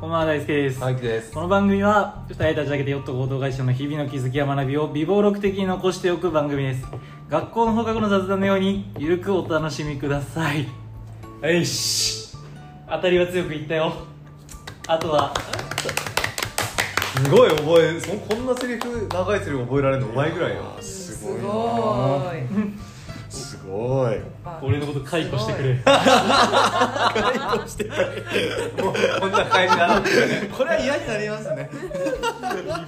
こんばんは大輔です、はいです。この番組は2人立ち上げてヨット合同会社の日々の気づきや学びを微暴録的に残しておく番組です。学校の放課後の雑談のようにゆるくお楽しみください。よし。当たりは強く言ったよ。あとはすごい覚えそこんなセリフ長いセリフ覚えられるのお前ぐらいよ。すごい。すごい。俺のこと 解雇してくれ。もうこんな感じだな。これは嫌になりますね。わか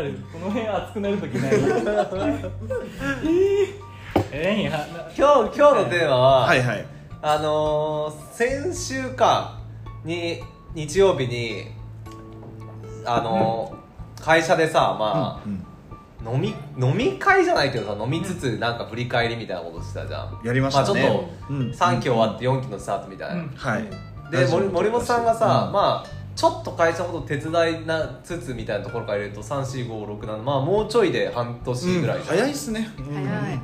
る。この辺熱くなるときない。えー、今日今日のテーマは、はいはい。あのー、先週かに日曜日にあのー会社でさまあ、うん飲み飲み会じゃないけどさ飲みつつなんか振り返りみたいなことしてたじゃん。やりましたね。あ、ちょっとうん。3期終わって4期のスタートみたいな、うん。はい。で森森本さんがさ、うん。まあちょっと会社のこと手伝いなつつみたいなところから入れると34567まあもうちょいで半年ぐらい早いっすね。早い。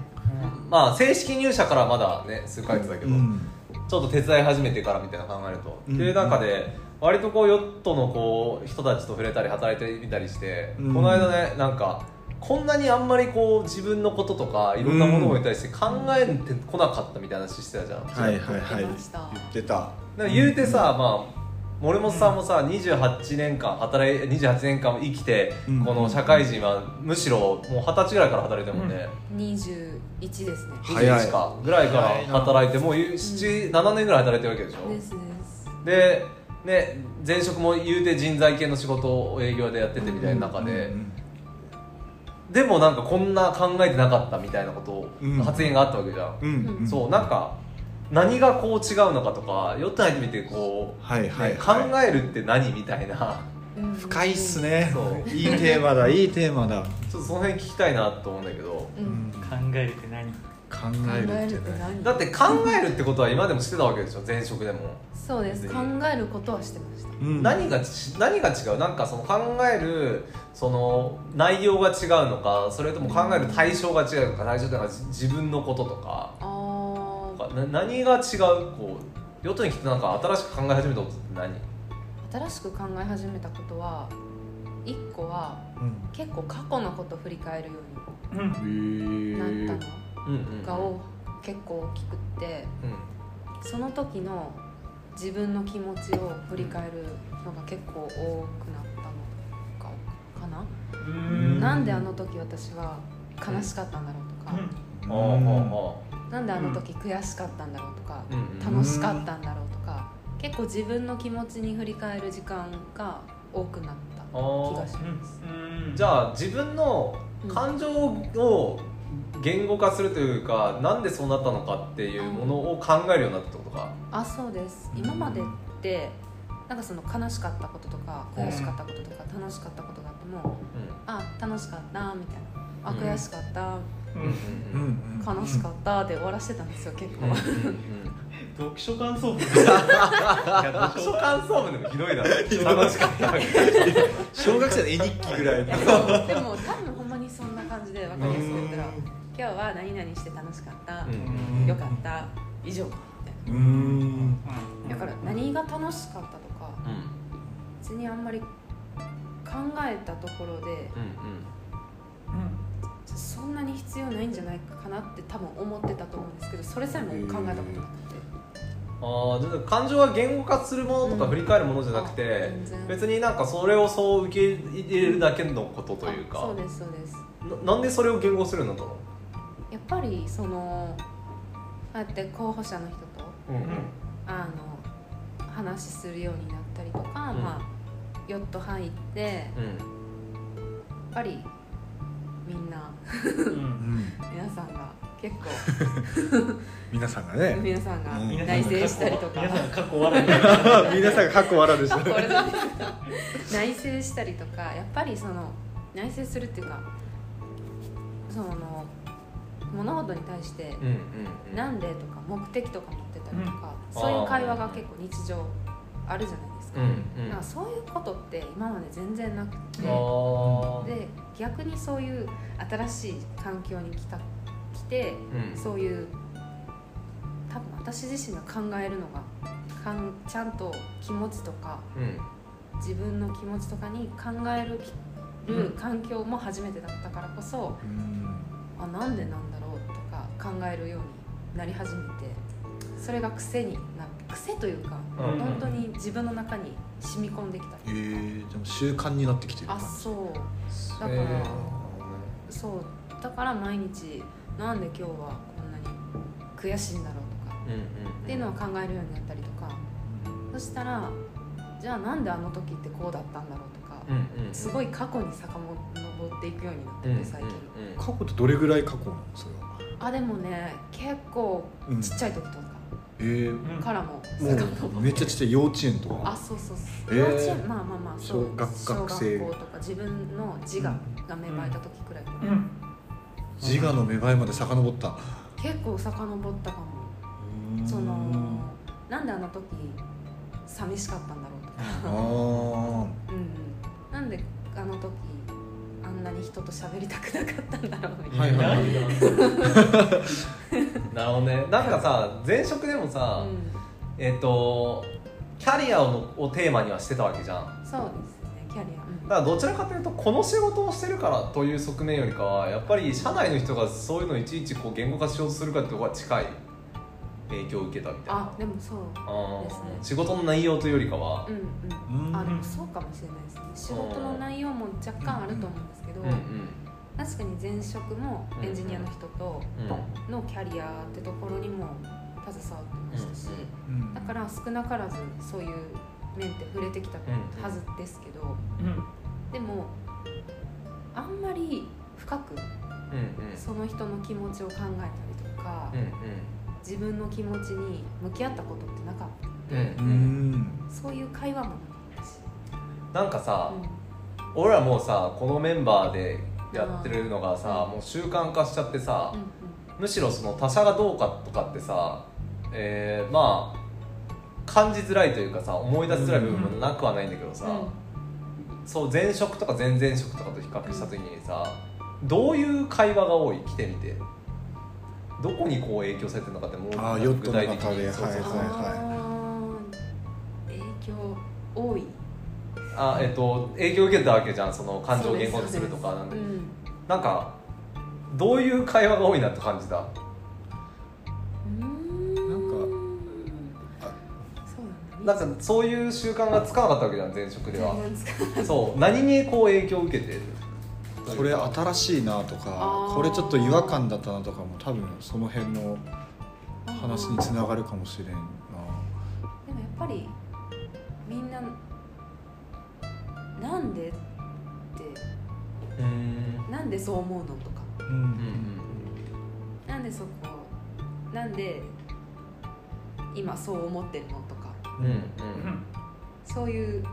まあ正式入社からまだね数ヶ月だけど、うん。ちょっと手伝い始めてからみたいな考えると、うん。っていう中で割とこうヨットのこう人たちと触れたり働いてみたりして、うん。この間ねなんかこんなにあんまりこう自分のこととかいろんなものに対して考えてこなかったみたいな話してたじゃん、はいはいはい。出ました。言ってた。言うてさ、まあ森本さんもさ28年間働い28年間生きて、うん。この社会人はむしろもう二十歳ぐらいから働いてるもんね、21ですね。早い。21か。ぐらいから働いてもう77年ぐらい働いてるわけでしょ、ですです。でね前職も言うて人材系の仕事を営業でやっててみたいな中で、うんでもなんかこんな考えてなかったみたいなことを、うん。発言があったわけじゃん、うん。うん。そうなんか何がこう違うのかとかよって入ってみてこう、はいはいねはい。考えるって何みたいな。うん。深いっすね。そう。いいテーマだいいテーマだ。ちょっとその辺聞きたいなと思うんだけど。うん。考えるって何？考考えるっえるって何？だって考えるってことは今でもしてたわけでしょ？前職でも、そうです。考えることはしてました。うん。何がち何が違う？なんかその考えるその内容が違うのかそれとも考える対象が違うのか対象っていうのは自分のこととか。あー。な何が違う？こう与党に来てなんか新しく考え始めたことって何？新しく考え始めたことは一個はうん。結構過去のことを振り返るようになったのがお結構大きくってうん。その時の自分の気持ちを振り返るのが結構多くなったの。かかな、うんなんであの時私は悲しかったんだろうとか、なんであの時悔しかったんだろうとか、うんうん楽しかったんだろうとか。結構自分の気持ちに振り返る時間が多くなった気がします。うん。じゃあ自分の感情を言語化するというかなんでそうなったのかっていうものを考えるようになったってことか。あそうです。今までってなんかその悲しかったこととか悔しかったこととか楽しかったことがあってもあ楽しかったみたいな。あうん。悔しかったうん。うんううんんうん。悲しかったで終わらせてたんですよ結構。うんうんうん。読書感想文。読書感想文でもひどいだろ 楽しかった。小学生の絵日記ぐらいの。でも多分感じで分かりやすく言ったら今日は何々して楽しかったうん。よかった以上みたいうん。なだから何が楽しかったとかうん別にあんまり考えたところでそんなに必要ないんじゃないかなって多分思ってたと思うんですけどそれさえも考えたことなくて。ああじゃあ感情は言語化するものとかうん振り返るものじゃなくてあ全然別になんかそれをそう受け入れるだけのことというか。あそうですそうですななんでそれを言語するようになったのやっぱりそのああやって候補者の人とうん。あの話するようになったりとか、うん。まあヨット入ってやっうんぱりみんなうん。皆さんが結構 皆さんがね。皆さんがうん。内省したりとか、皆さん過去笑い。皆さんがかっこ笑うでしょ 内省したりとかやっぱりその内省するっていうかその物事に対してなんでとか目的とか持ってたりとか、うん。そういう会話が結構日常あるじゃないですか,、うんうん。そういうことって今まで全然なくて。で逆にそういう新しい環境に来た来て、うん。そういう多分私自身が考えるのがかんちゃんと気持ちとかうん。自分の気持ちとかに考えるる環境も初めてだったからこそ、うんあなんでなんだろうとか考えるようになり始めてそれが癖にな癖というか、うん。本当に自分の中に染み込んできた。えー、でも習慣になってきてるあそう。だから、えそう。だから毎日なんで今日はこんなに悔しいんだろうとかーうんうん。っていうのを考えるようになったりとか。そしたらじゃあなんであの時ってこうだったんだろうすごい過去に遡っていくようになってて最近、過去ってどれぐらい過去なのそれはあでもね結構うんちっちゃい時とか。えー、うんからも。も遡うめっちゃちっちゃい幼稚園とか？あそうそうそう、えー。幼稚園？まあまあまあそう。小学校とか自分の自我が芽生えた時くらい自我の芽生えまで遡った。結構遡ったかも。そのなんであの時寂しかったんだろうとか。あー。うんうんなんであの時あんなに人と喋りたくなかったんだろうみたいな、はいはい なるほどね。なんかさ前職でもさ、うえっ、とキャリアををテーマにはしてたわけじゃん。ん、そうですねキャリア、うん。だからどちらかというとこの仕事をしてるからという側面よりかはやっぱり社内の人がそういうのをいちいちこう言語化しようとするかってところが近い影響を受けたみたいな。あでもそうですね。仕事の内容というよりかは。うんうん。うん。あでもそうかもしれないですね。仕事の内容も若干あると思うんですけど、うんうん。確かに前職もエンジニアの人とうん。のキャリアってところにも携わってましたし、うんだから少なからずそういう面って触れてきたはずですけど、うん。でもあんまり深くその人の気持ちを考えたりとか、うん自分の気持ちに向き合ったことってなかった。ので、うん。ううん。んそういう会話もなかったし、なんかさ、う俺らもうさこのメンバーでやってるのがさうん。もう習慣化しちゃってさ、んうん。むしろその他者がどうかとかってさ、えーまあ感じづらいというかさ思い出しづらい部分もなくはないんだけどさ、そう前職とか前々職とかと比較した時にさどういう会話が多い？来てみてどこにこう影響されてるのかってもうあーヨットの中で具体的にそうそうそう。はいあー影響多い。あえっと影響を受けたわけじゃんその感情を言語にするとかなんで。うん。なんかどういう会話が多いなって感じた？うーん。なんかそうなんだ。なんかそういう習慣がつかなかったわけじゃん前職では。全然つかないそう何にこう影響を受けてる？これ新しいなとかこれちょっと違和感だったなとかも多分その辺の話につながるかもしれんな。でもやっぱりみんななんでってうんなんでそう思うのとか。うん。うんなんでそこなんで今そう思ってるのとか。うん。うん。そういう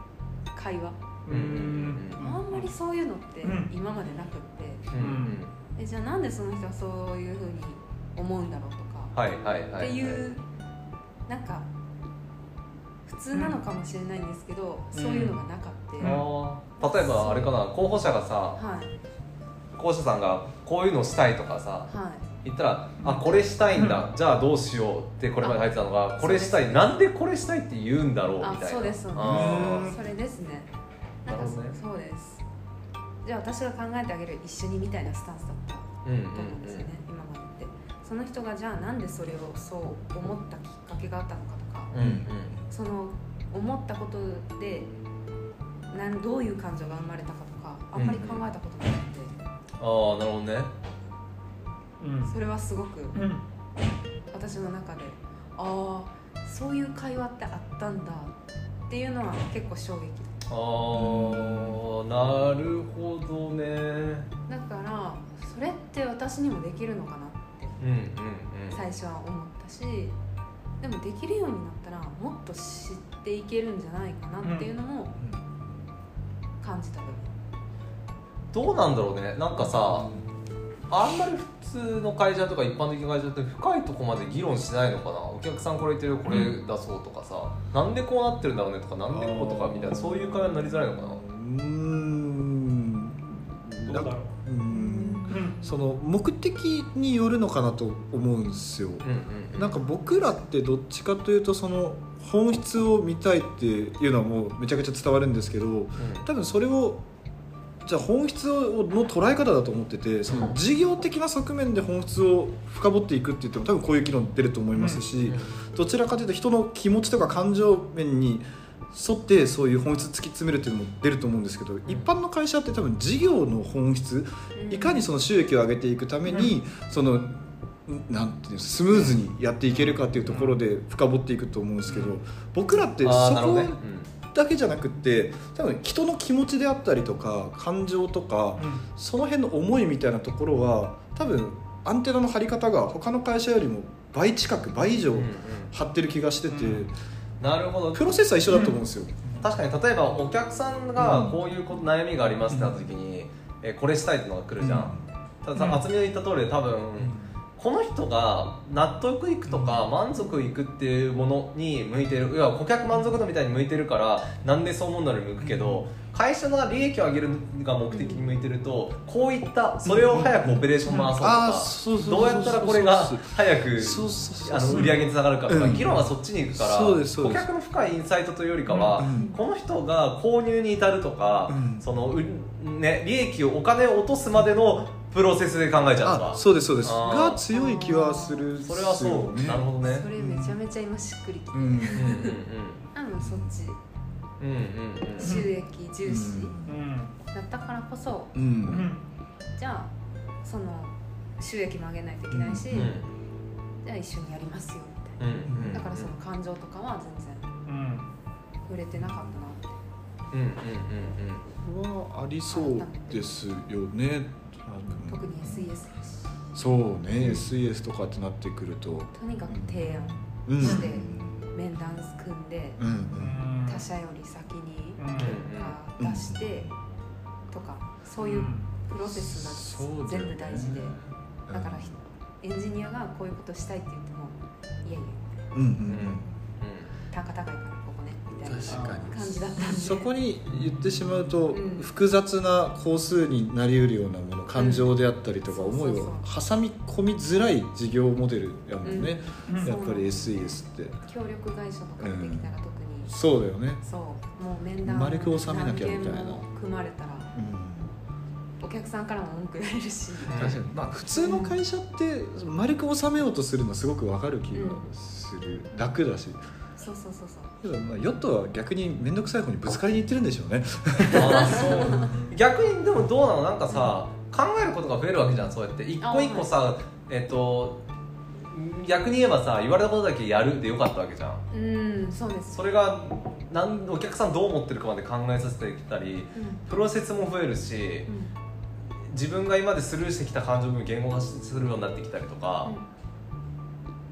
会話。うんうんあんまりそういうのってうん。今までなくって。うん。うんえじゃあなんでその人はそういうふうに思うんだろうとか。はいはいはいっていうなんか普通なのかもしれないんですけど、そういうのがなかった、うん。あー例えばあれかな候補者がさはい。候補者さんがこういうのしたいとかさはい。言ったら「あこれしたいんだ、じゃあどうしよう」ってこれまで入ってたのが「これしたい。なんでこれしたいって言うんだろう」みたいな。あそうです。そうですあそれですねどね。そうです。じゃあ私が考えてあげる一緒にみたいなスタンスだったと思うんですよね、今までって。その人がじゃあなんでそれをそう思ったきっかけがあったのかとか、うんうん。その思ったことでなんどういう感情が生まれたかとかあんまり考えたことがなくて、ああなるほどね。うん。それはすごくうん。私の中でああそういう会話ってあったんだっていうのは結構衝撃ああなるほどね。だからそれって私にもできるのかなってうんうんうん。最初は思ったしでもできるようになったらもっと知っていけるんじゃないかなっていうのも感じた部分、どうなんだろうね。なんかさあんまり普通の会社とか一般的な会社って深いとこまで議論しないのかな？お客さんこれ言ってるこれ出そうとかさ、なんでこうなってるんだろうねとかなんでこうとかみたいなそういう会話になりづらいのかな？うーん。どうだろう。うーんうん。その目的によるのかなと思うんですよ。うんうんうん。なんか僕らってどっちかというとその本質を見たいっていうのはもうめちゃくちゃ伝わるんですけど多分それをじゃあ本質をの捉え方だと思っててその事業的な側面で本質を深掘っていくって言っても多分こういう議論出ると思いますし、どちらかというと人の気持ちとか感情面に沿ってそういう本質突き詰めるっていうのも出ると思うんですけど、一般の会社って多分事業の本質いかにその収益を上げていくために、そのなんていうスムーズにやっていけるかっていうところで深掘っていくと思うんですけど、僕らってそこだけじゃなくって多分人の気持ちであったりとか感情とか、その辺の思いみたいなところは多分アンテナの張り方が他の会社よりも倍近く倍以上張ってる気がしてて、なるほど。プロセスは一緒だと思うんですよ、確かに例えばお客さんがこういうこと悩みがありますってなった時に、えこれしたいってのが来るじゃん、たださ渥美の言った通りで多分、この人が納得いくとか満足いくっていうものに向いてる。要は顧客満足度みたいに向いてるからなんでそう思うんだろうに向くけど会社の利益を上げるが目的に向いてるとこういったそれを早くオペレーション回そうとかどうやったらこれが早くあの売り上げにつながるかとか議論はそっちに行くから顧客の深いインサイトというよりかはこの人が購入に至るとかそのね利益をお金を落とすまでのプロセスで考えちゃうとか？そうですそうです。が強い気はするそれはそう。なるほどね。それめちゃめちゃ今しっくりきて、うん。うんうん、あのそっち、うんうんうん、収益重視。だったからこそ、うん、じゃあその収益も上げないといけないし、うん、じゃあ一緒にやりますよみたいな、うんうん、だからその感情とかは全然。触れてなかったなって。うんうんうんうん、はありそうですよね特に SES だし。そうね、SES とかってなってくると。とにかく提案して、面談組んで、他社より先に結果出して、とかそういうプロセスが全部大事で、だからエンジニアがこういうことしたいって言ってもいやいや、うん。うん。うん、単価高いから確かに。感じだったんで。そこに言ってしまうと、複雑な工数になりうるようなもの感情であったりとか、思いを挟み込みづらい事業モデルやもん。ね、やっぱり SES って。協力会社とか出てきたら特に、そうだよね。そう。もう面談丸く収めなきゃみたいな。組まれたら、お客さんからも文句言われるし。確かに、まあ、普通の会社って丸く収めようとするのはすごく分かる気がする、楽だしそうそうそうそう。まあヨットは逆に面倒くさい方にぶつかりにいってるんでしょうね。あそう。逆にでもどうなの？なんかさ、考えることが増えるわけじゃんそうやって。一個一個さ、えっと逆に言えばさ言われたことだけやるでよかったわけじゃん。うんそうです。それがなんお客さんどう思ってるかまで考えさせてきたり、うん、プロセスも増えるし、うん、自分が今までスルーしてきた感情も言語化するようになってきたりとか、うん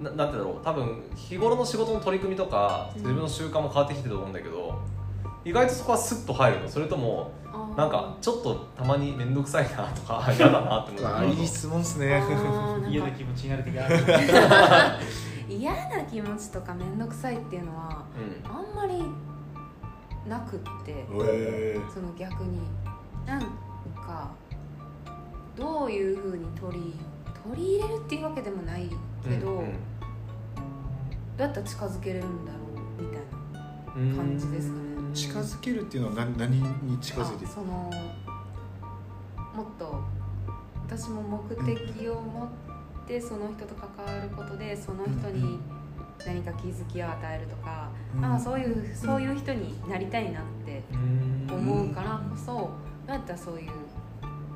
ななんてだろう。多分日頃の仕事の取り組みとか自分の習慣も変わってきてると思うんだけど、意外とそこはスッと入るの。それともなんかちょっとたまに面倒くさいなとか 嫌だなって思う。いい質問ですね。嫌な気持ちになる時ある。嫌な気持ちとか面倒くさいっていうのは、うん、あんまりなくって、その逆に。なんかどういうふうに取り取り入れるっていうわけでもないけど、うんうん、どうやったら近づけれるんだろうみたいな感じですかね。近づけるっていうのは何何に近づいてそのもっと私も目的を持ってその人と関わることでその人に何か気づきを与えるとか、うん、ああそういうそういう人になりたいなって思うからこそどうやったらそういう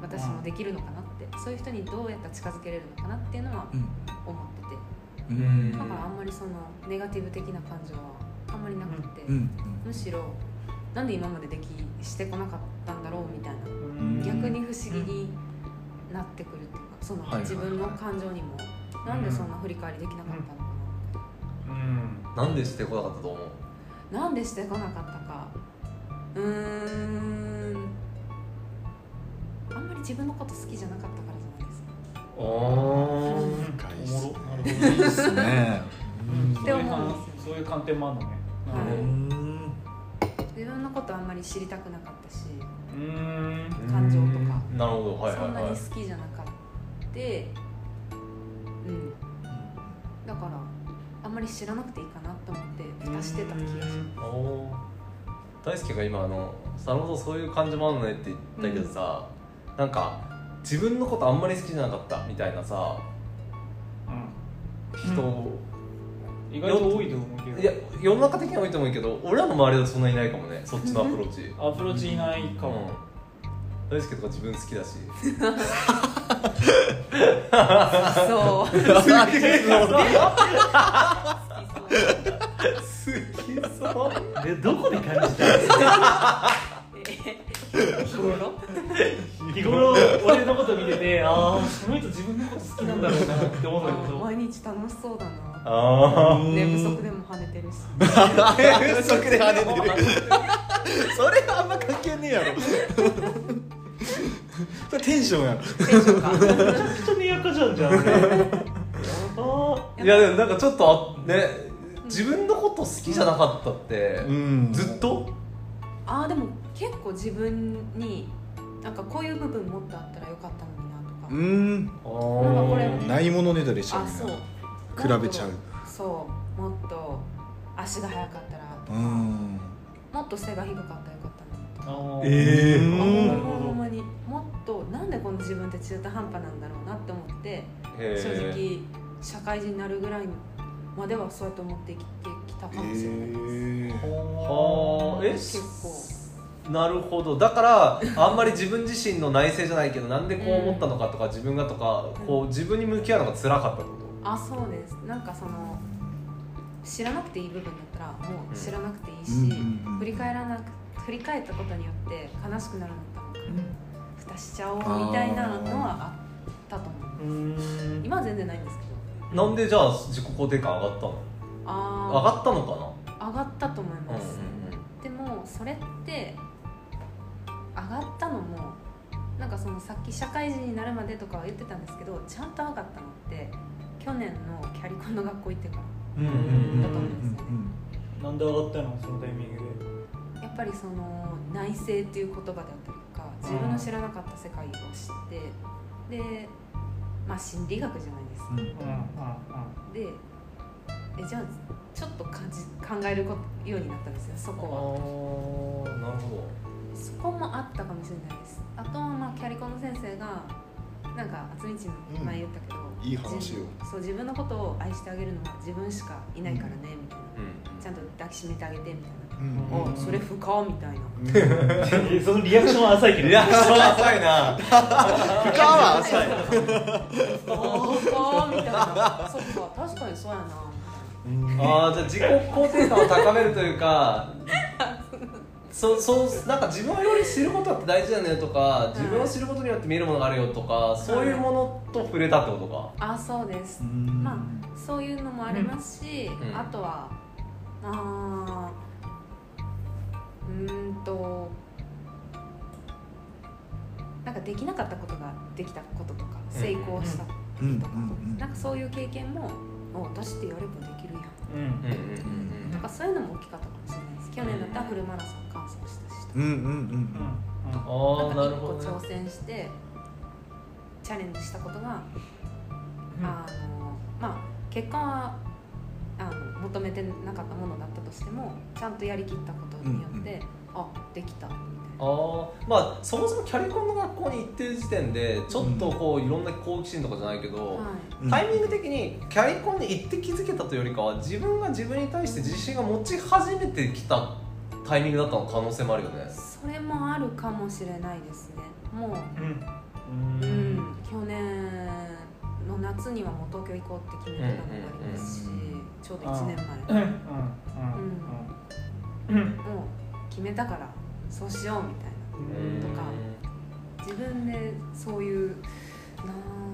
私もできるのかなってそういう人にどうやったら近づけれるのかなっていうのは思ってて、うん、だからあんまりそのネガティブ的な感情はあんまりなくて、うん、むしろなんで今までできしてこなかったんだろうみたいな逆に不思議になってくるっていうかその自分の感情にもなんでそんな振り返りできなかったのかなって、うん、なんでしてこなかったと思う？なんでしてこなかったか。うーん。あんまり自分のこと好きじゃなかったああ深いっすね。っすね。って思うんでそういう観点もあるのね。はい、自分のことあんまり知りたくなかったし。感情とか。なるほど、はいはいはい、そんなに好きじゃなかった。うん。だからあんまり知らなくていいかなと思って蓋してた気がします。大輔が今あの「佐野とそういう感じもあるのね」って言ったけどさ、なんか自分のことあんまり好きじゃなかったみたいなさ人、意外と多いと思うけど。いや世の中的には多いと思うけど俺らの周りだとそんなにいないかもねそっちのアプローチ。アプローチいないかうん。も、大輔とか自分好きだし。そう。好きそう。好きそう。でどこで感じたんですか？え日頃？日頃俺のこと見ててああこの人自分のこと好きなんだろうなって思うんだけど。毎日楽しそうだな。あ寝不足でも跳ねてるし。寝不足で跳ねてる。それはあんま関係ねえやろ。それテンションやろテンションか。めちゃくちゃにやかじゃんじゃんやば。ー。あいやでもなんかちょっとあね自分のこと好きじゃなかったって、ん。ずっと？あーでも結構自分になんかこういう部分もっとあったらよかったのになとか、うん。なんかこれないものねだりしちゃう。あそう。比べちゃう。そう。もっと足が速かったらとか、うん。もっと背が低かったらよかったのにとか。あー。えー。ほんまに。もっとなんでこの自分って中途半端なんだろうなって思って正直社会人になるぐらいまではそうやって思って生きてきたかもしれないです、えはあえ結構なるほど。だからあんまり自分自身の内省じゃないけどなんでこう思ったのかとか自分がとかこう自分に向き合うのが辛かったってこあそうです。なんかその知らなくていい部分だったらもう知らなくていいし、うんうんうん。振り返らなく振り返ったことによって悲しくなるんだったら蓋しちゃおうみたいなのはあったと思う。うーん。今は全然ないんですけど。となんでじゃあ自己肯定感上がったの？あ上がったのかあ上がったと思いなます、でもそれって上がったのもなんかそのさっき社会人になるまでとかは言ってたんですけどちゃんと上がったのって去年のキャリコンの学校行ってからだと思うんうんですよねなんで上がったの？そのタイミングで。やっぱりその内省っていう言葉であったりとか自分の知らなかった世界を知ってでまあ心理学じゃないですか、うん。うんうんでえじゃあちょっと感じ考えるこようになったんですよそあこは。あなるほそこもあったかもしれないです。あとはまあキャリコンの先生がなんか渥美ちうん。前言ったけど、いい話よ。自そう自分のことを愛してあげるのは自分しかいないからねみたいな。ど、うん。ちゃんと抱きしめてあげてみたいうんな、うん。おそれ不可みたいな。え そのリアクションは浅いけど。いやそう浅いな。深は浅い。不可みたいな。そっか確かにそうやな。ああじゃあ自己肯定感を高めるというかそうそうなんか自分より知ることって大事だねとか自分を知ることによって見えるものがあるよとかそういうものと触れたってことか。あそうです。うん。まあそういうのもありますし、うん。あとはあーうーんとなんかできなかったことができたこととかうん。成功したこととか、なんかそういう経験もお私ってやればできるやん。うん。うん。うん。なんかそういうのも大きかった去年だったらフルマラソン完走したし。うんうんうんうん。ああ挑戦してチャレンジしたことが、うん。あのまあ結果はあの求めてなかったものだったとしてもちゃんとやりきったことによああまあそもそもキャリコンの学校に行ってる時点でちょっとこういろんな好奇心とかじゃないけど、な、はい。うん。タイミング的にキャリコンに行って気づけたというよりかは自分が自分に対して自信が持ち始めてきたタイミングだったの可能性もあるよね。それもあるかもしれないですね。もう、うん。ううん。ん、去年の夏にはもう東京行こうって決めてたのもありますし、うんうんちょうど1年前、うん。うん。うん。うん。もう決めたからそうしようみたいなとか自分でそういうなん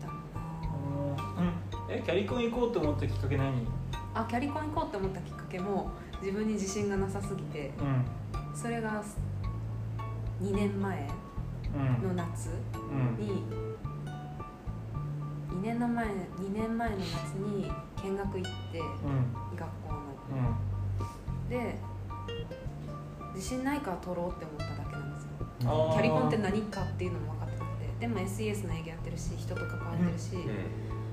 だろうな。えキャリコン行こうと思ったきっかけ何？あキャリコン行こうって思ったきっかけも自分に自信がなさすぎてうん。それが2年前うん。の夏うん。に2年の前2年前の夏に見学行ってうん。学校の。うん。で自信ないから取ろうって思っただけなんですよ。キャリコンって何かっていうのも分かってなくて。でも SES の営業やってるし人と関わってるし、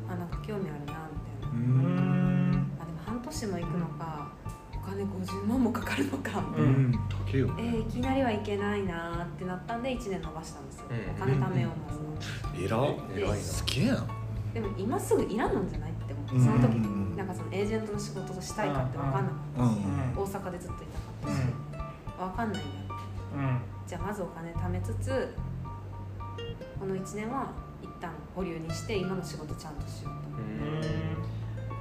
あなんか興味あるなみたいな。うん。あでも年も行くのかお金50万もかかるのか、ううんん高いよ。えーいきなりはいけないなーってなったんで1年延ばしたんですよ、うん。お金貯めようまずえら偉いな。すげえな。でも今すぐいらんのんじゃないって思ってうん。その時うんなんかそのエージェントの仕事としたいかって分かんなかったしうん。大阪でずっといたかったし分かんないんだようん。じゃあまずお金貯めつつこの1年は一旦保留にして今の仕事ちゃんとしようと。思って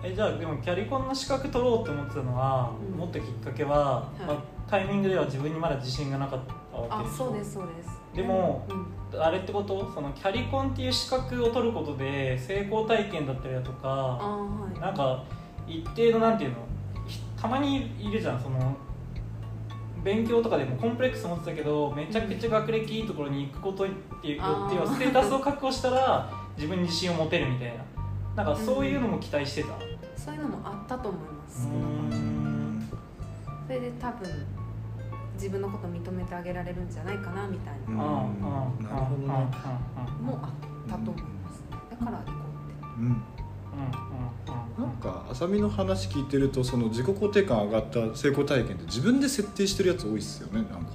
えじゃあでもキャリコンの資格取ろうって思ってたのは、うん。持ったきっかけは、い。まあ、タイミングでは自分にまだ自信がなかったわけあでしょ？そうですそうです。でもうんあれってこと？そのキャリコンっていう資格を取ることで成功体験だったりだとあかーはい。なんか一定のなんていうの？ひたまにいるじゃんその勉強とかでもコンプレックス持ってたけどめちゃくちゃ学歴いいところに行くことっていうよってはあーステータスを確保したら自分に自信を持てるみたいな。なんかそういうのも期待してた、そういうのもあったと思います、うん。それで多分自分のこと認めてあげられるんじゃないかなみたいうん。なうん。うん。なるほどね。のもあったと思います。だから行こうって。うんなんか浅見の話聞いてるとその自己肯定感上がった成功体験って自分で設定してるやつ多いっすよねなんか。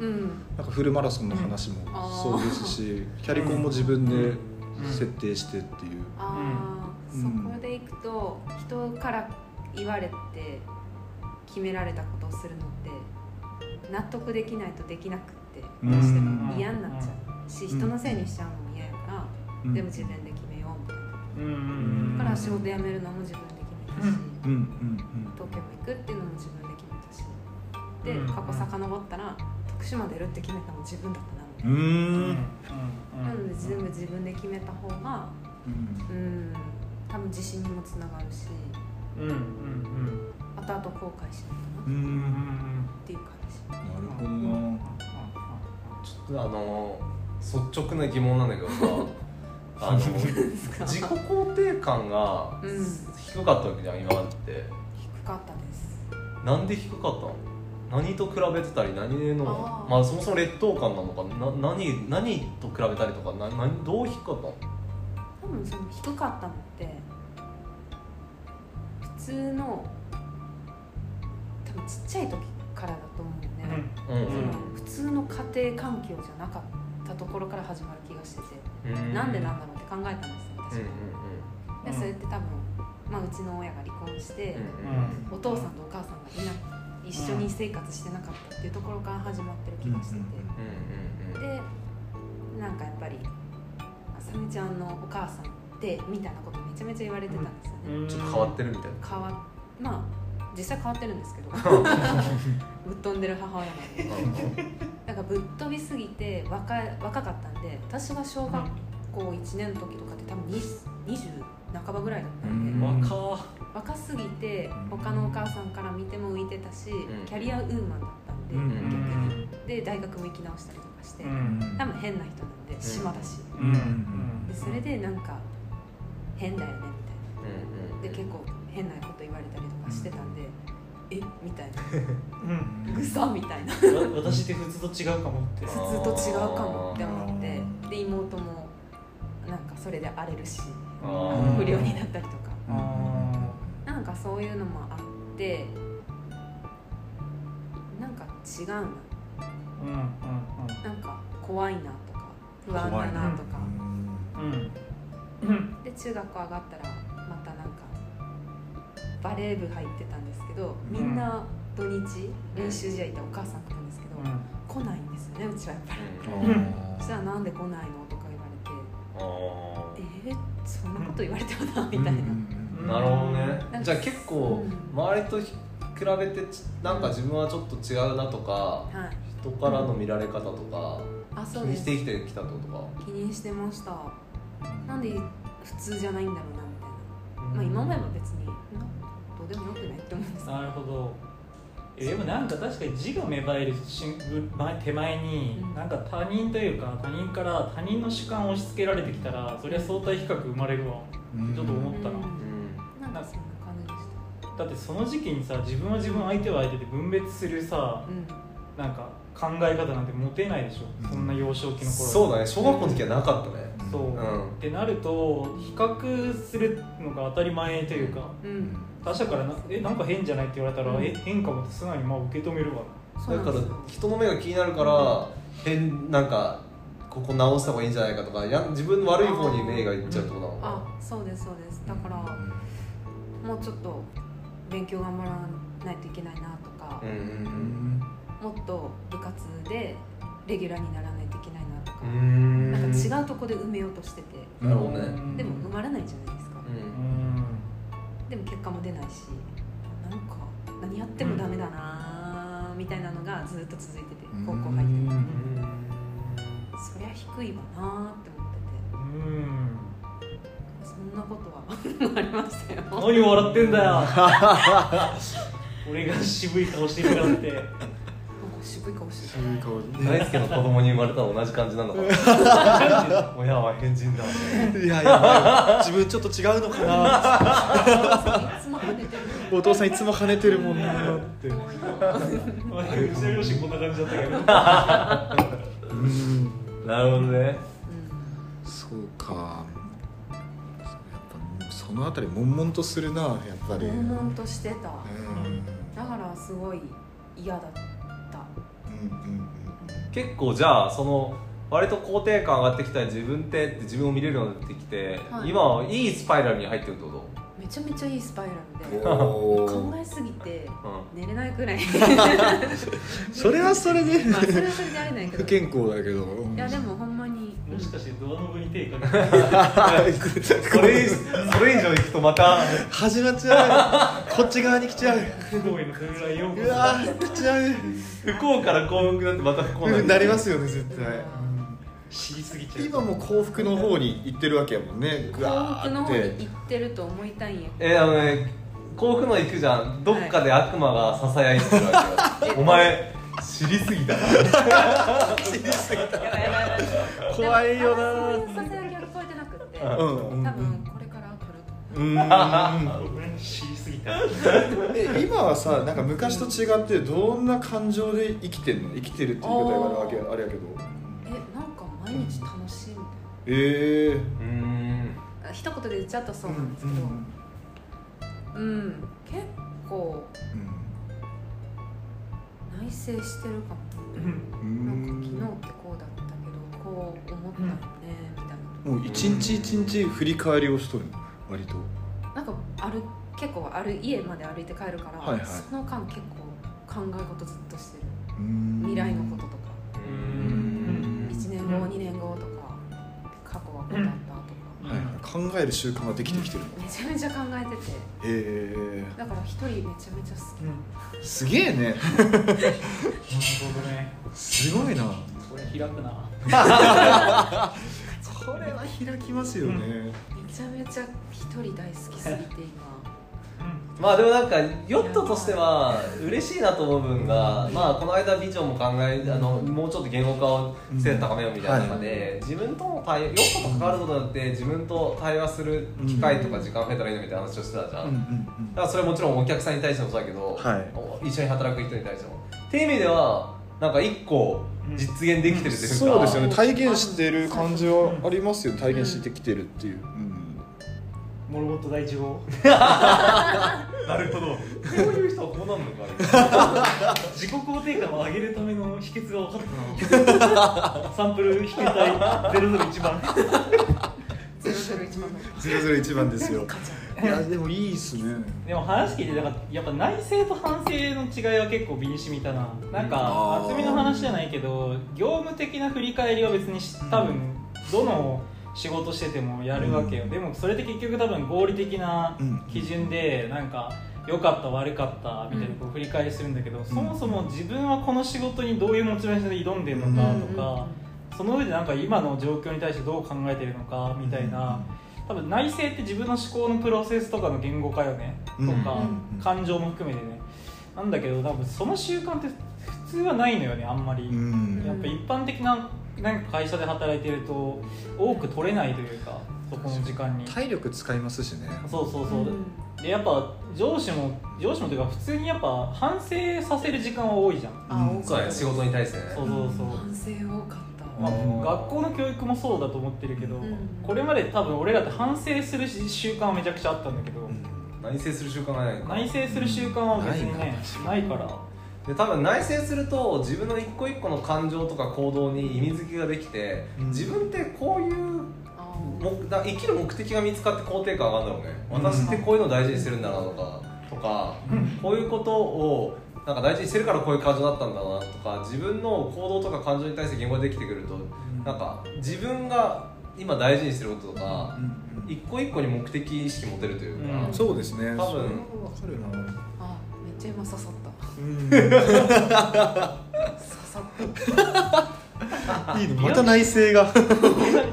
うん。なんかフルマラソンの話もそうですし、キャリコンも自分で設定してっていう、ああ、うん。そこで行くと人から言われて決められたことをするのって納得できないとできなくってうん。どうしても。嫌になっちゃうし、人のせいにしちゃうのも嫌やから、うん。でも自分で決めようみたいな、うん。うん。だから仕事辞めるのも自分で決めたし、うんうん。東京も行くっていうのも自分で決めたし。で、うん。過去遡ったら徳島出るって決めたのも自分だったな。みたいうんうな、ん。なので全部自分で決めた方がうん。うん多分自信にもつながるし。うんうんうん。後々後悔しないかな。っうん。うんていう感じ。なるほどな。ちょっとあの率直な疑問なんだけどさあの自己肯定感がうん低かったわけじゃん今までって。低かったです。なんで低かったの？何と比べてたり何のあー。まあそもそも劣等感なのか。な何何と比べたりとかな何どう低かったの？多分その低かったのって普通の多分ちっちゃい時からだと思うんだよね、うん。その普通の家庭環境じゃなかったところから始まる気がしてて、うん。なんでなんだろうって考えたんですよ私。うんは、でそれって多分、まあ、うちの親が離婚して、お父さんとお母さんがいな一緒に生活してなかったっていうところから始まってる気がしてて、でなんかやっぱりあさみちゃんのお母さんってみたいなことめちゃめちゃ言われてたんですよね、うん。ちょっと変わってるみたいな。変わまあ実際変わってるんですけど。ぶっ飛んでる母親なんで かぶっ飛びすぎて若い若かったんで私が小学校1年の時とかって多分20 20半ばぐらいだったんで、うん。若若すぎて他のお母さんから見ても浮いてたし、ん。キャリアウーマンだったんで、うん。逆にで大学も行き直したりとかして、うん。多分変な人なんで島だし、でそれでなんか変だよねみたいな。で結構変なこと言われたりとかしてたんで、えみたいうん。なぐさみたいな。わ私って普通と違うかもって。普通と違うかもって思って。で妹もなんかそれで荒れるし不良になったりとか。あなんかそういうのもあってなんか違うなーうんうん。なんか怖いなとか不安だなとか、うんうん。うん。で中学校上がったらバレー部入ってたんですけどみんな土日練習試合行ったらお母さん来るんですけど、来ないんですよねうちはやっぱり、うん。そしたらなんで来ないの？とか言わあれて。えー、そんなこと言われてもなみたいな、ーなるほどね。じゃあ結構うん。周りと比べてちなんか自分はちょっと違うなとかはい。人からの見られ方とか気あそうです。にして生きてきたってことか。気にしてました。なんで普通じゃないんだろうなみたいな。まあ今思えば別にでもよくないって思うんですなるほど。えでもなんか確かに自我芽生える手前にうん。なんか他人というか他人から他人の主観を押し付けられてきたらそりゃ相対比較生まれるわ。うん。ちょっと思ったな。なんかそんな感じでしだってその時期にさ自分は自分相手は相手で分別するさたうん。なんか考え方なんて持てないでしょ。そんな幼少期の頃そうだね。小学校の時はなかったね。そう、うん。ってなると比較するのが当たり前というか。うん他者からな「えなんか変じゃない?」って言われたら「うん。え変かも」って素直にまあ受け止めるわだから人の目が気になるから変なんかここ直した方がいいんじゃないかとかや自分の悪い方に目がいっちゃうってことなあそうですそうです。だからもうちょっと勉強頑張らないといけないなとかな、うんうん。もっと部活でレギュラーにならないといけないなとか、うん。なんか違うとこで埋めようとしてて、なるほどね。うんでも埋まらないじゃないですか、ううんんでも結果も出ないしなんか何やってもダメだなみたいなのがずっと続いててうん。高校入ってうん。そりゃ低いわなって思ってて。うん。そんなことは ありましたよ。何笑ってんだよ。俺が渋い顔してるからって渋い顔してそういう顔で。大輔の子供に生まれたら同じ感じなのかな。親は変人だいやいや自分ちょっと違うのかな。たいつも跳ねてる。お父さんいつも跳ねてるもんなって。うちの両親こんな感じだったけど。うんなるほどね。そうか。やっぱそのあたり悶々とするなやっぱり。悶々としてた。うん。だからすごい嫌だった。うんうん結構じゃあその割と肯定感上がってきたり自分ってって自分を見れるようになってきて、はい。今はいいスパイラルに入ってるってこめちゃめちゃいいスパイラルうんでお考ーえすぎてと、寝れないくらい。それはそれでまあそれはそれであれないけど。不健康だけど。いやでもほんまにもしかしてドアノブに手かけて それそれ以上いくとまた。始まっちゃう。こっち側に来ちゃう。うわー来ちゃう不幸から幸福になってまた不幸になるなりますよね絶対。知りすぎちゃう。今も幸福の方に行ってるわけやもんね。ぐ幸わ福のーって方に行ってると思いたいんやえあのね幸福の行くじゃん。どっかで悪魔がささやいてるわけよ、お前知りすぎだな。やばいやばいやばい怖いよなささやきは聞こえてなくってうんうん多分これから来るとうーん俺知りすぎたえ今はさなんか昔と違ってどんな感情で生きてんの？生きてるっていう言い方があるわけあれやけど。えなんか毎日楽しいみたいええうん。な一言で言っちゃうとそうなんですけど。うん結構内省してるかも。うんなんか昨日ってこうだったけどこう思ったよねみたいな。もう一日一日振り返りをしとるの？割と。なんかある結構ある家まで歩いて帰るから、はいはい。その間結構考え事ずっとしてる。未未来のこととか。うん。1年後、2年後とか過去はこうだったとか、はいはい、考える習慣ができてきてるの、めちゃめちゃ考えてて。へえ。だから一人めちゃめちゃ好き。すげえね。なるほどね。すごいな。これ開くな。これは開きますよね、めちゃめちゃ一人大好きすぎて今まあでもなんかヨットとしては嬉しいなと思う部分が、まあこの間ビジョンも考えあのもうちょっと言語化を精度高めようみたいな中で、自分との対ヨットと関わることによって自分と対話する機会とか時間増えたらいいのみたいな話をしてたじゃん、だからそれはもちろんお客さんに対してもそうだけど、はい。一緒に働く人に対しても。っていう意味ではなんか一個実現できてるというか、そうですよね。体現してる感じはありますよ。ね体現してきてるっていう、うんモルモット第一号。なるほど。こういう人はこうなるのか自己肯定感を上げるための秘訣が分かったな。サンプル引けたい。001番。001番。の001番ですよ。いやでもいいっすね。でも話聞いてなんかやっぱ内政と反省の違いは結構身に染みたな。なんか厚みの話じゃないけど業務的な振り返りは別にし多分どの仕事しててもやるわけよ、でもそれって結局多分合理的なうん。基準でなんか良かった悪かったみたいなこう振り返りするんだけど、そもそも自分はこの仕事にどういうモチベーションで挑んでるのかとか、その上でなんか今の状況に対してどう考えてるのかみたいな、多分内政って自分の思考のプロセスとかの言語化よねとか、うん。感情も含めてね。なんだけど多分その習慣って普通はないのよねあんまり、うん。やっぱ一般的ななんか会社で働いてると多く取れないというかそこの時間に。体力使いますしね。そうそうそう、でやっぱ上司も上司もというか普通にやっぱ反省させる時間は多いじゃん。あうん多かった。仕事に対してね。そうそうそう、反省多かった。まあうん学校の教育もそうだと思ってるけど、うん。これまで多分俺らって反省する習慣はめちゃくちゃあったんだけど、内省する習慣がない内省する習慣は別にねないからで多分内省すると自分の一個一個の感情とか行動に意味付けができて、うん。自分ってこういうあもだ生きる目的が見つかって肯定感上がるんだろうね、うん。私ってこういうのを大事にしてるんだなとかとか、こういうことをなんか大事にしてるからこういう感情だったんだなとか自分の行動とか感情に対して言語ができてくると、なんか自分が今大事にしてることとか、一個一個に目的意識持てるというか、うん。そうですね。多分。それは。わかるなあめっちゃ今刺さった いいのまた内省が。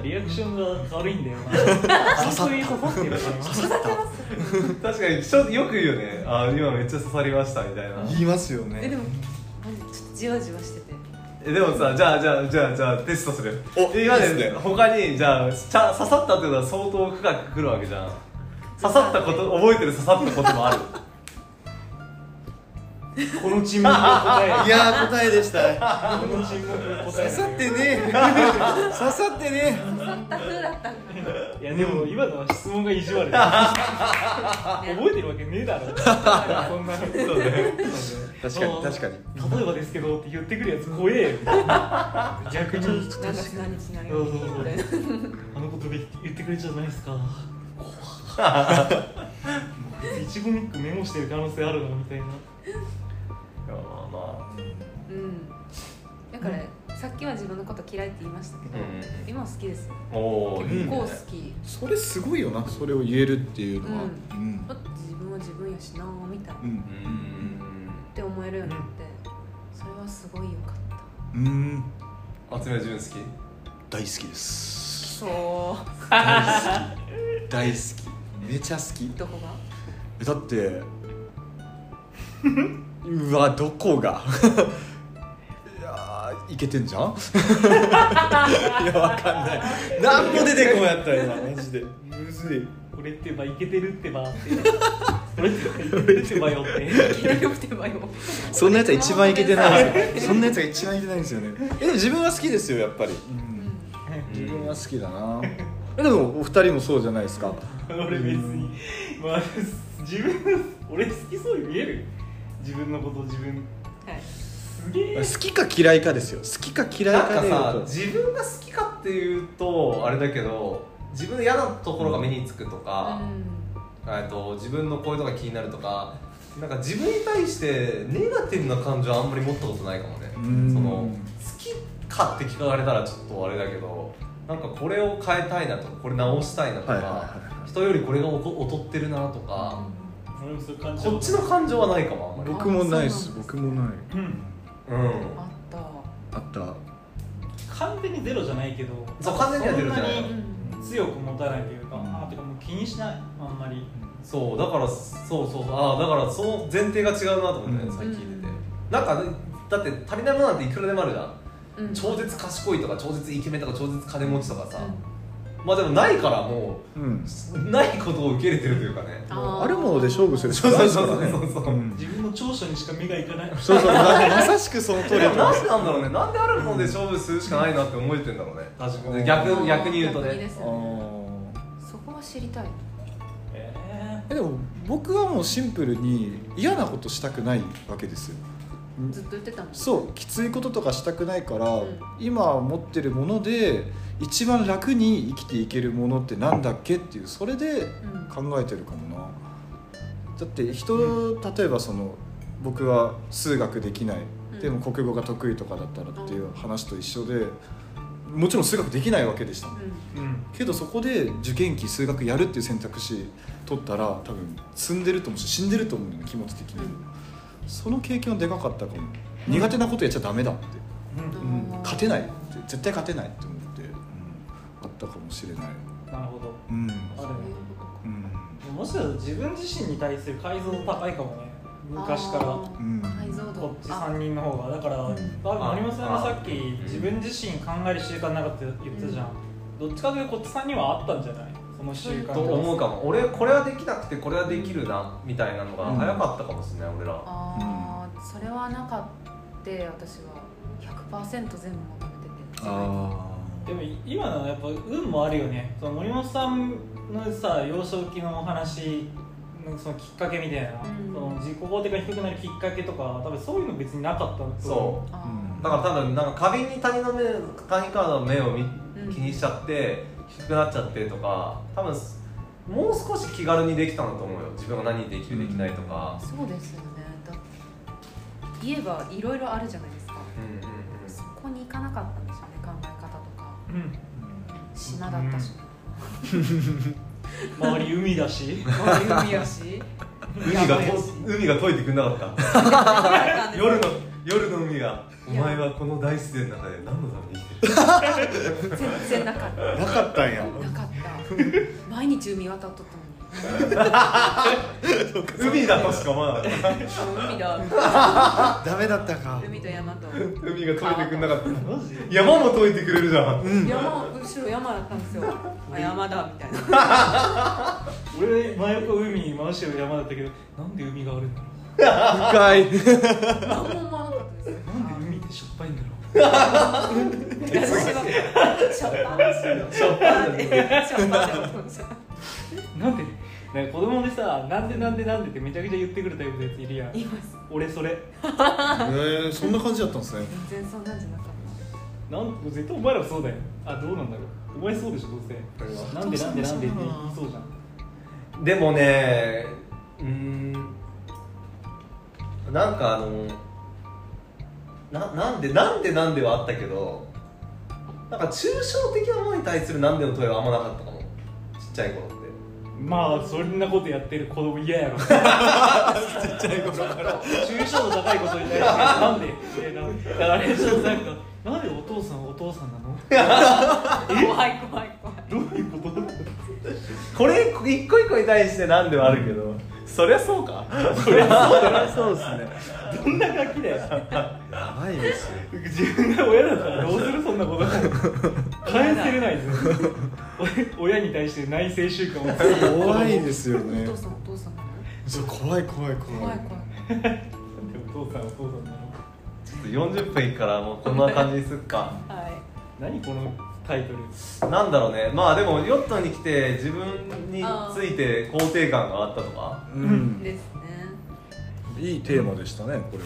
リアクションが悪いんだよな。刺さって刺さってるから確かにちょよく言うよね。あ今めっちゃ刺さりましたみたいな。言いますよね。えでもなんでちょっとじわじわしてて。えでもさじゃあじゃあじゃあじゃあテストする。お今ですね。ね。他にじゃあちゃ刺さったってことは相当深くくるわけじゃん。刺さったこと覚えてる刺さったこともあるこの沈黙の答え。いやー答えでした。この沈黙の答え。刺さってね 刺さってね刺さった風だったいやでも今のは質問が意地悪だ。覚えてるわけねえだろ。そんなのそうね確かに。確かに例えばですけどって言ってくるやつ怖えよ。逆に何月何日何そうそうそう。あのことで言ってくれちゃないですか。一語ミックメモしてる可能性あるなみたいないやまあうん。だからさっきは自分のこと嫌いって言いましたけど、うん今は好きですよ。おおいいね。結構好き。それすごいよなそれを言えるっていうのは。ううん。だって自分は自分やしなみたいな、っうん。うんて思えるようになって、それはすごいよかった。うん。厚め純好き？大好きです。そう。大好き。めちゃ好き。どこが？えだって うわどこが？いやーいけてんじゃん？いやわかんない。何も出てこんやったよ今マジで。むずい。これってばいけてるってばって。これってばいけて。るってばよって嫌いよってばよ。そんなやつが一番いけてない。んですよそんなやつが一番いけてないんですよね。えでも自分は好きですよやっぱり、自分は好きだな。えでもお二人もそうじゃないですか。俺別に。まあ自分俺好きそうに見える自分のこと自分。はい。すげえ。好きか嫌いかですよ。好きか嫌いなんかかで言うと。さ自分が好きかっていうとあれだけど自分の嫌なところが目につくとか、えっと自分のこういうのが気になるとかなんか自分に対してネガティブな感情はあんまり持ったことないかもね。うん。その好きかって聞かれたらちょっとあれだけどなんかこれを変えたいなとかこれ直したいなとか、はいはいはいはい。人よりこれがおこ劣ってるなとか、俺もそういう感じこっちの感情はないかもあんまり。僕もないです。あそうなんです。僕もない。うん。うん。あった。あった完全にゼロじゃないけどそう完全にはゼロじゃない。そんなに強く持たないというか、あてかもう気にしない。あんまり。そうだからそうそうそう。ああだからその前提が違うなと思ってね、うん。さっき聞いてて。なんかねだって足りないものなんていくらでもあるじゃん。うん。超絶賢いとか超絶イケメンとか超絶金持ちとかさ、うんまあでもないからもうん。うないことを受け入れてるというかね。あー。あるもので勝負するしかないですからね。そうそうそうそううん。自分の長所にしか目がいかない。そうそうままさしくその通りでもだと思いますなんでなんだろうね。なんであるもので勝負するしかないなって思えてんだろうね。確かに。逆逆に言うとね。ね。ー。そこは知りたい。ええでも僕はもうシンプルに嫌なことしたくないわけですよ。ずっと言ってたもんそう。きついこととかしたくないから、うん。今持ってるもので一番楽に生きていけるものってなんだっけっていうそれでうん。考えてるかもな。だって人例えばその僕は数学できない、うん。でも国語が得意とかだったらっていう話と一緒でもちろん数学できないわけでした。もんうん。けどそこで受験期数学やるっていう選択肢取ったら多分積んでると思うし死んでると思うの気持ち的に、その経験はでかかったかも。苦手なことやっちゃダメだって、うん。うん。勝てないって。絶対勝てないって思うったかもしれない。なるほど。うん。あるねうん。もしかしたら自分自身に対する解像度高いかもね。昔から。うん。解像度。こっち3人の方が。だから、森本さんがさっきん。自分自身考える習慣なかったって言ってたじゃん、どっちかというとこっちさんにはあったんじゃない？その習慣と思うかも。俺これはできなくてこれはできるなみたいなのが早かったかもしれない俺らああそれはなかった私は。100%全部求めてて。あでも今のはやっぱ運もあるよね。その森本さんのさ幼少期のお話なんかそのきっかけみたいな、うん。その自己肯定が低くなるきっかけとか多分そういうの別になかったとそう。あうんだから多分なんか過敏に他人の目他人からの目を気にしちゃって低くなっちゃってとか多分もう少し気軽にできたんだと思うよ。自分が何できるできないとか、そうですよね。だ言えばいろいろあるじゃないですか。うんうん。そこに行かなかったんでしょうね島だったし、周り海だし。周り海やし。海が海が解いてくんなかった。夜夜の夜の海がお前はこの大自然の中で何のために生きてる？全然なかった。なかったんや。なかった。毎日海渡っとったのに海だとしか思わなかった。あ海だダメだったか。海と山と。海が解いてくんなかった。マジで山も解いてくれるじゃん。山後ろ山だったんですよ。あ山だみたいな。俺真横海真後ろ山だったけどなんで海があるんだろ深い。何も思わなかったですうなんで海ってしょっぱいんだろ私はしょっぱなしょっぱしょっぱなんか子供でさなんでなんでなんでってめちゃくちゃ言ってくるタイプのやついるやん。言います。俺それ。えー、そんな感じだったんですね。全然そんなんじゃなかった。なん絶対お前らもそうだよ。あどうなんだろう。お前そうでしょどうせ。なんでなんでなんでって言いそうじゃん。でもねうーんなんかあのななんでなんでなんではあったけどなんか抽象的なものに対するなんでの問いはあんまなかったかも。ちっちゃい頃まあそんなことやってる子供嫌やろ。ちっちゃい頃から。抽象度高いことに対してなんでってなだからあれちょっとなんかなんでお父さんはお父さんなの怖い怖い怖いどういうことこれ一個一個に対してなんではあるけど、そりゃそうか。そりゃそうだなそうですねどんなガキだよ。やばいですよ。自分が親だったらどうするそんなこと。返せれない。です親に対して内省習慣を怖いですよねお父さんお父さん。怖い怖い怖い。怖い怖いお父さんお父さんな。のちょっと40分いくからもうこんな感じにすっか。はい。何このタイトル。なんだろうね。まあでもヨットに来て自分について肯定感があったとか？うん。ですね。いいテーマでしたねこれは